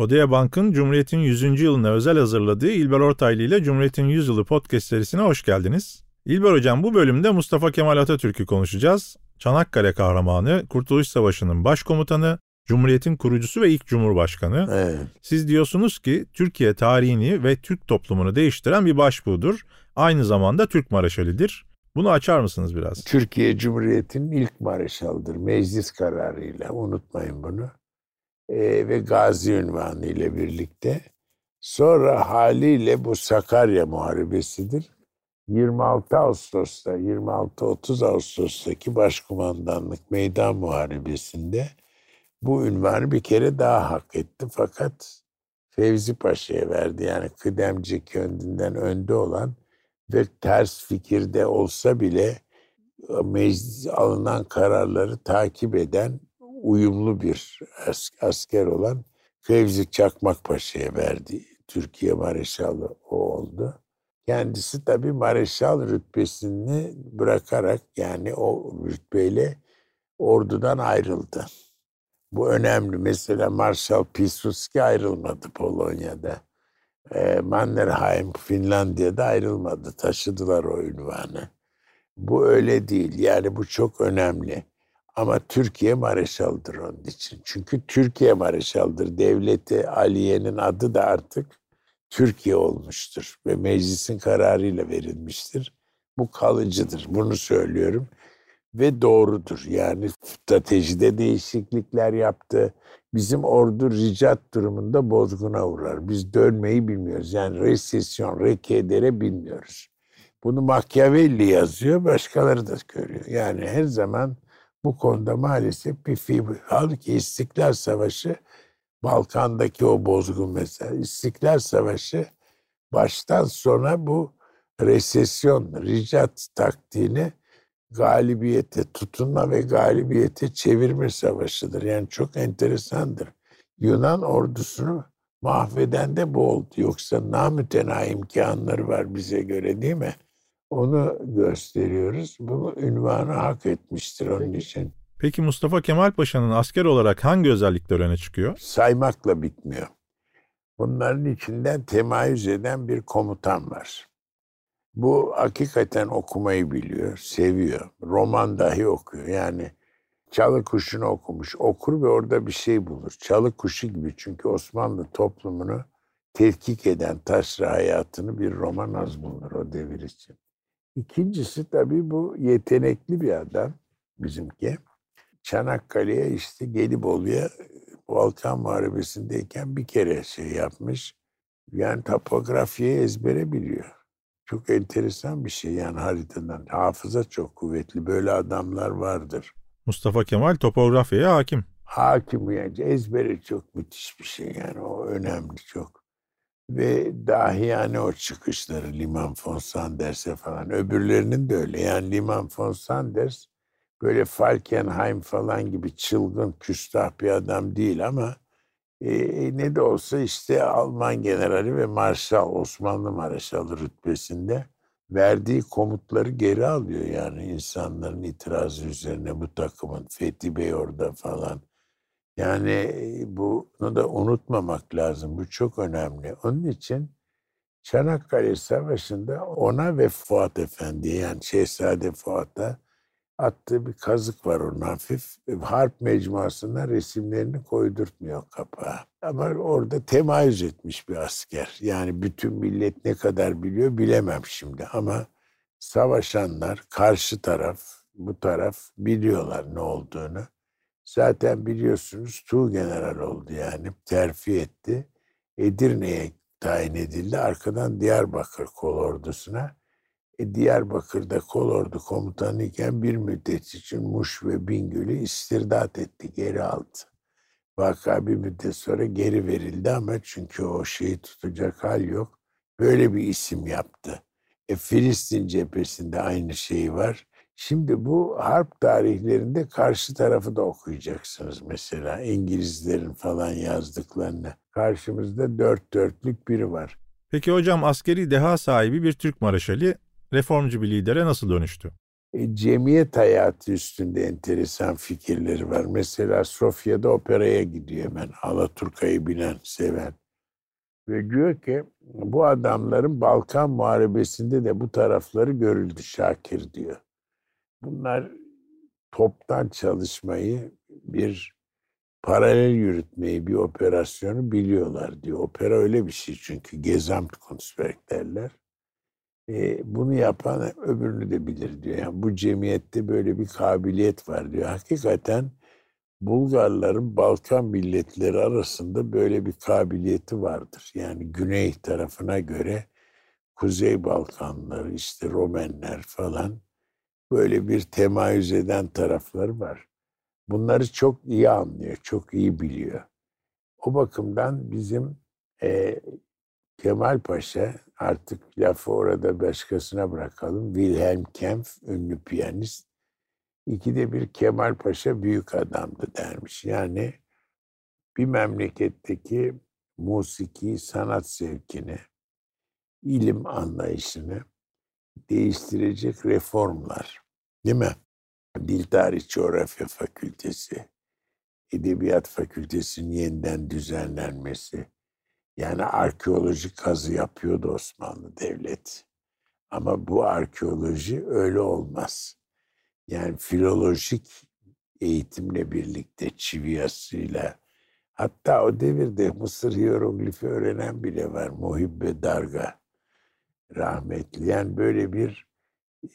Odea Bank'ın Cumhuriyet'in 100. yılına özel hazırladığı İlber Ortaylı ile Cumhuriyet'in 100 yılı podcast serisine hoş geldiniz. İlber Hocam bu bölümde Mustafa Kemal Atatürk'ü konuşacağız. Çanakkale kahramanı, Kurtuluş Savaşı'nın başkomutanı, Cumhuriyet'in kurucusu ve ilk cumhurbaşkanı. Evet. Siz diyorsunuz ki Türkiye tarihini ve Türk toplumunu değiştiren bir başbuğdur. Aynı zamanda Türk Maraşalidir. Bunu açar mısınız biraz? Türkiye Cumhuriyeti'nin ilk marşaldır. Meclis kararıyla unutmayın bunu. Ee, ve Gazi ünvanı ile birlikte. Sonra haliyle bu Sakarya Muharebesi'dir. 26 Ağustos'ta, 26-30 Ağustos'taki Başkumandanlık Meydan Muharebesi'nde bu ünvanı bir kere daha hak etti. Fakat Fevzi Paşa'ya verdi. Yani kıdemci kendinden önde olan ve ters fikirde olsa bile e, meclis alınan kararları takip eden uyumlu bir asker olan Fevzi Çakmak Paşa'ya verdi. Türkiye Mareşalı o oldu. Kendisi tabii Mareşal rütbesini bırakarak yani o rütbeyle ordudan ayrıldı. Bu önemli. Mesela Marshal Piłsudski ayrılmadı Polonya'da. E, Mannerheim Finlandiya'da ayrılmadı. Taşıdılar o ünvanı. Bu öyle değil. Yani bu çok önemli. Ama Türkiye Mareşal'dır onun için. Çünkü Türkiye Mareşal'dır. Devleti Aliye'nin adı da artık Türkiye olmuştur. Ve meclisin kararıyla verilmiştir. Bu kalıcıdır. Bunu söylüyorum. Ve doğrudur. Yani stratejide değişiklikler yaptı. Bizim ordu ricat durumunda bozguna uğrar. Biz dönmeyi bilmiyoruz. Yani resesyon, rekedere bilmiyoruz. Bunu Machiavelli yazıyor, başkaları da görüyor. Yani her zaman bu konuda maalesef bir fiber. Halbuki İstiklal Savaşı, Balkan'daki o bozgun mesela, İstiklal Savaşı baştan sona bu resesyon, ricat taktiğini galibiyete tutunma ve galibiyete çevirme savaşıdır. Yani çok enteresandır. Yunan ordusunu mahveden de bu oldu. Yoksa namütena imkanları var bize göre değil mi? Onu gösteriyoruz. Bunu ünvanı hak etmiştir onun için. Peki Mustafa Kemal Paşa'nın asker olarak hangi özellikler öne çıkıyor? Saymakla bitmiyor. Bunların içinden temayüz eden bir komutan var. Bu hakikaten okumayı biliyor, seviyor. Roman dahi okuyor. Yani Çalı Kuşu'nu okumuş. Okur ve orada bir şey bulur. Çalı Kuşu gibi çünkü Osmanlı toplumunu tetkik eden taşra hayatını bir roman az bulunur o devir için. İkincisi tabii bu yetenekli bir adam bizimki. Çanakkale'ye işte Gelibolu'ya Balkan Muharebesi'ndeyken bir kere şey yapmış. Yani topografiyi ezbere biliyor. Çok enteresan bir şey yani haritadan. Hafıza çok kuvvetli. Böyle adamlar vardır. Mustafa Kemal topografyaya hakim. Hakim yani ezberi çok müthiş bir şey yani o önemli çok. Ve dahi yani o çıkışları Liman von Sanders'e falan öbürlerinin de öyle. Yani Liman von Sanders böyle Falkenheim falan gibi çılgın küstah bir adam değil ama e, ne de olsa işte Alman generali ve Marşal, Osmanlı Marşalı rütbesinde verdiği komutları geri alıyor yani insanların itirazı üzerine bu takımın Fethi Bey orada falan. Yani bunu da unutmamak lazım. Bu çok önemli. Onun için Çanakkale Savaşı'nda ona ve Fuat Efendi'ye yani Şehzade Fuat'a attığı bir kazık var onun hafif. Harp mecmuasına resimlerini koydurtmuyor kapağa. Ama orada temayüz etmiş bir asker. Yani bütün millet ne kadar biliyor bilemem şimdi ama savaşanlar karşı taraf, bu taraf biliyorlar ne olduğunu. Zaten biliyorsunuz Tuğ General oldu yani terfi etti. Edirne'ye tayin edildi. Arkadan Diyarbakır kol ordusuna e, Diyarbakır'da kolordu komutanı iken bir müddet için Muş ve Bingöl'ü istirdat etti, geri aldı. Vaka bir müddet sonra geri verildi ama çünkü o şeyi tutacak hal yok. Böyle bir isim yaptı. E, Filistin cephesinde aynı şey var. Şimdi bu harp tarihlerinde karşı tarafı da okuyacaksınız mesela. İngilizlerin falan yazdıklarını. Karşımızda dört dörtlük biri var. Peki hocam askeri deha sahibi bir Türk Maraşali reformcu bir lidere nasıl dönüştü? E, cemiyet hayatı üstünde enteresan fikirleri var. Mesela Sofya'da operaya gidiyor hemen. Alaturka'yı bilen, seven. Ve diyor ki bu adamların Balkan Muharebesi'nde de bu tarafları görüldü Şakir diyor. Bunlar toptan çalışmayı bir paralel yürütmeyi, bir operasyonu biliyorlar diyor. Opera öyle bir şey çünkü Gesamtkunstwerk derler. E, bunu yapan öbürünü de bilir diyor. Yani bu cemiyette böyle bir kabiliyet var diyor. Hakikaten Bulgarların Balkan milletleri arasında böyle bir kabiliyeti vardır. Yani güney tarafına göre Kuzey Balkanlar, işte Romenler falan böyle bir temayüz eden tarafları var. Bunları çok iyi anlıyor, çok iyi biliyor. O bakımdan bizim e, Kemal Paşa artık lafı orada başkasına bırakalım. Wilhelm Kempf, ünlü piyanist. İkide bir Kemal Paşa büyük adamdı dermiş. Yani bir memleketteki musiki, sanat zevkini, ilim anlayışını değiştirecek reformlar. Değil mi? Dil Tarih Coğrafya Fakültesi, Edebiyat Fakültesi'nin yeniden düzenlenmesi. Yani arkeolojik kazı yapıyordu Osmanlı Devleti. Ama bu arkeoloji öyle olmaz. Yani filolojik eğitimle birlikte çiviyasıyla hatta o devirde Mısır hieroglifi öğrenen bile var. Muhibbe Darga rahmetli. Yani böyle bir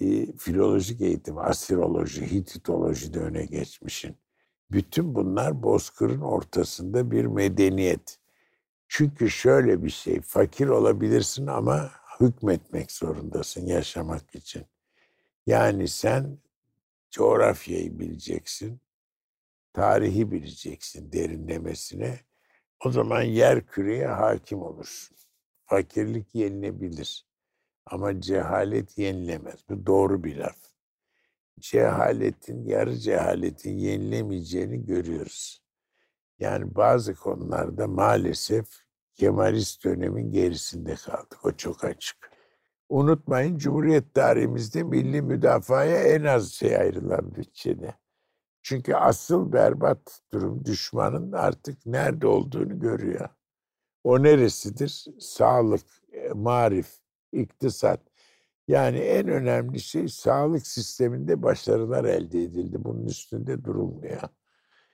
e, filolojik eğitim, asiroloji, hititoloji de öne geçmişin. Bütün bunlar Bozkır'ın ortasında bir medeniyet. Çünkü şöyle bir şey, fakir olabilirsin ama hükmetmek zorundasın yaşamak için. Yani sen coğrafyayı bileceksin, tarihi bileceksin derinlemesine. O zaman yer küreye hakim olursun. Fakirlik yenilebilir. Ama cehalet yenilemez. Bu doğru bir laf. Cehaletin, yarı cehaletin yenilemeyeceğini görüyoruz. Yani bazı konularda maalesef Kemalist dönemin gerisinde kaldık. O çok açık. Unutmayın Cumhuriyet tarihimizde milli müdafaya en az şey ayrılan bütçede. Çünkü asıl berbat durum düşmanın artık nerede olduğunu görüyor. O neresidir? Sağlık, e, marif, iktisat. Yani en önemli şey sağlık sisteminde başarılar elde edildi. Bunun üstünde durulmuyor.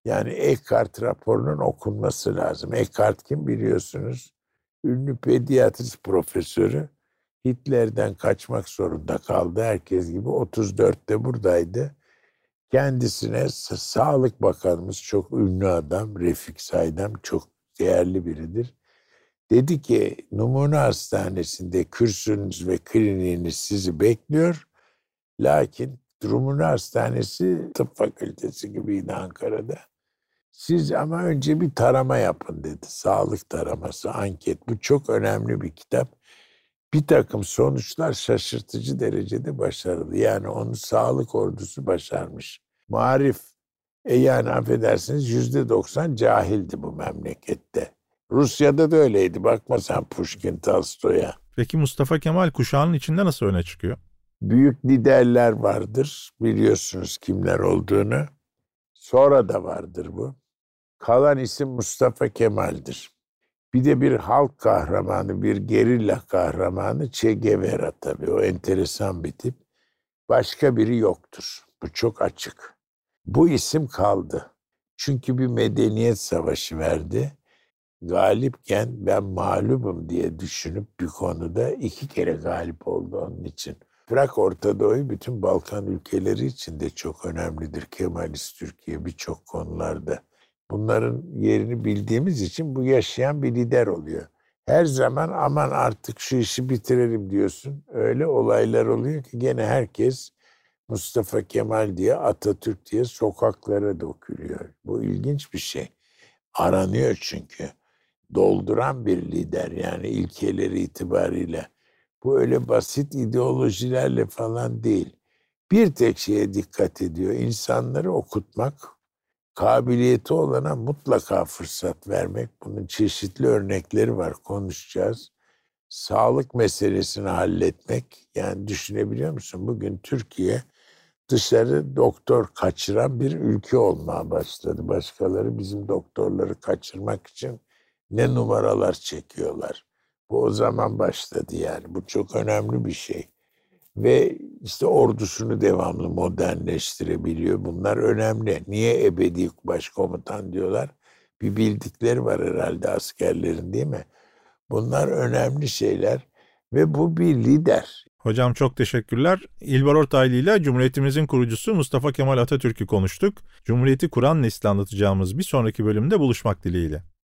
Yani Eckhart raporunun okunması lazım. Eckhart kim biliyorsunuz? Ünlü pediatrist profesörü. Hitler'den kaçmak zorunda kaldı. Herkes gibi 34'te buradaydı. Kendisine Sağlık Bakanımız çok ünlü adam, Refik Saydam çok değerli biridir. Dedi ki numune hastanesinde kürsünüz ve kliniğiniz sizi bekliyor. Lakin numune hastanesi tıp fakültesi gibiydi Ankara'da. Siz ama önce bir tarama yapın dedi. Sağlık taraması, anket. Bu çok önemli bir kitap. Bir takım sonuçlar şaşırtıcı derecede başarılı. Yani onu sağlık ordusu başarmış. Marif, e yani affedersiniz yüzde doksan cahildi bu memlekette. Rusya'da da öyleydi. Bakma sen Pushkin, Tolstoy'a. Peki Mustafa Kemal kuşağının içinde nasıl öne çıkıyor? Büyük liderler vardır. Biliyorsunuz kimler olduğunu. Sonra da vardır bu. Kalan isim Mustafa Kemal'dir. Bir de bir halk kahramanı, bir gerilla kahramanı Che Guevara tabii. O enteresan bir tip. Başka biri yoktur. Bu çok açık. Bu isim kaldı. Çünkü bir medeniyet savaşı verdi galipken ben mağlubum diye düşünüp bir konuda iki kere galip oldu onun için. Bırak Orta Doğu'yu bütün Balkan ülkeleri için de çok önemlidir Kemalist Türkiye birçok konularda. Bunların yerini bildiğimiz için bu yaşayan bir lider oluyor. Her zaman aman artık şu işi bitirelim diyorsun. Öyle olaylar oluyor ki gene herkes Mustafa Kemal diye Atatürk diye sokaklara dökülüyor. Bu ilginç bir şey. Aranıyor çünkü dolduran bir lider yani ilkeleri itibariyle. Bu öyle basit ideolojilerle falan değil. Bir tek şeye dikkat ediyor. İnsanları okutmak, kabiliyeti olana mutlaka fırsat vermek. Bunun çeşitli örnekleri var konuşacağız. Sağlık meselesini halletmek. Yani düşünebiliyor musun? Bugün Türkiye dışarı doktor kaçıran bir ülke olmaya başladı. Başkaları bizim doktorları kaçırmak için ne numaralar çekiyorlar. Bu o zaman başladı yani. Bu çok önemli bir şey. Ve işte ordusunu devamlı modernleştirebiliyor. Bunlar önemli. Niye ebedi başkomutan diyorlar? Bir bildikleri var herhalde askerlerin değil mi? Bunlar önemli şeyler ve bu bir lider. Hocam çok teşekkürler. İlber Ortaylı ile Cumhuriyetimizin kurucusu Mustafa Kemal Atatürk'ü konuştuk. Cumhuriyeti kuran nesli anlatacağımız bir sonraki bölümde buluşmak dileğiyle.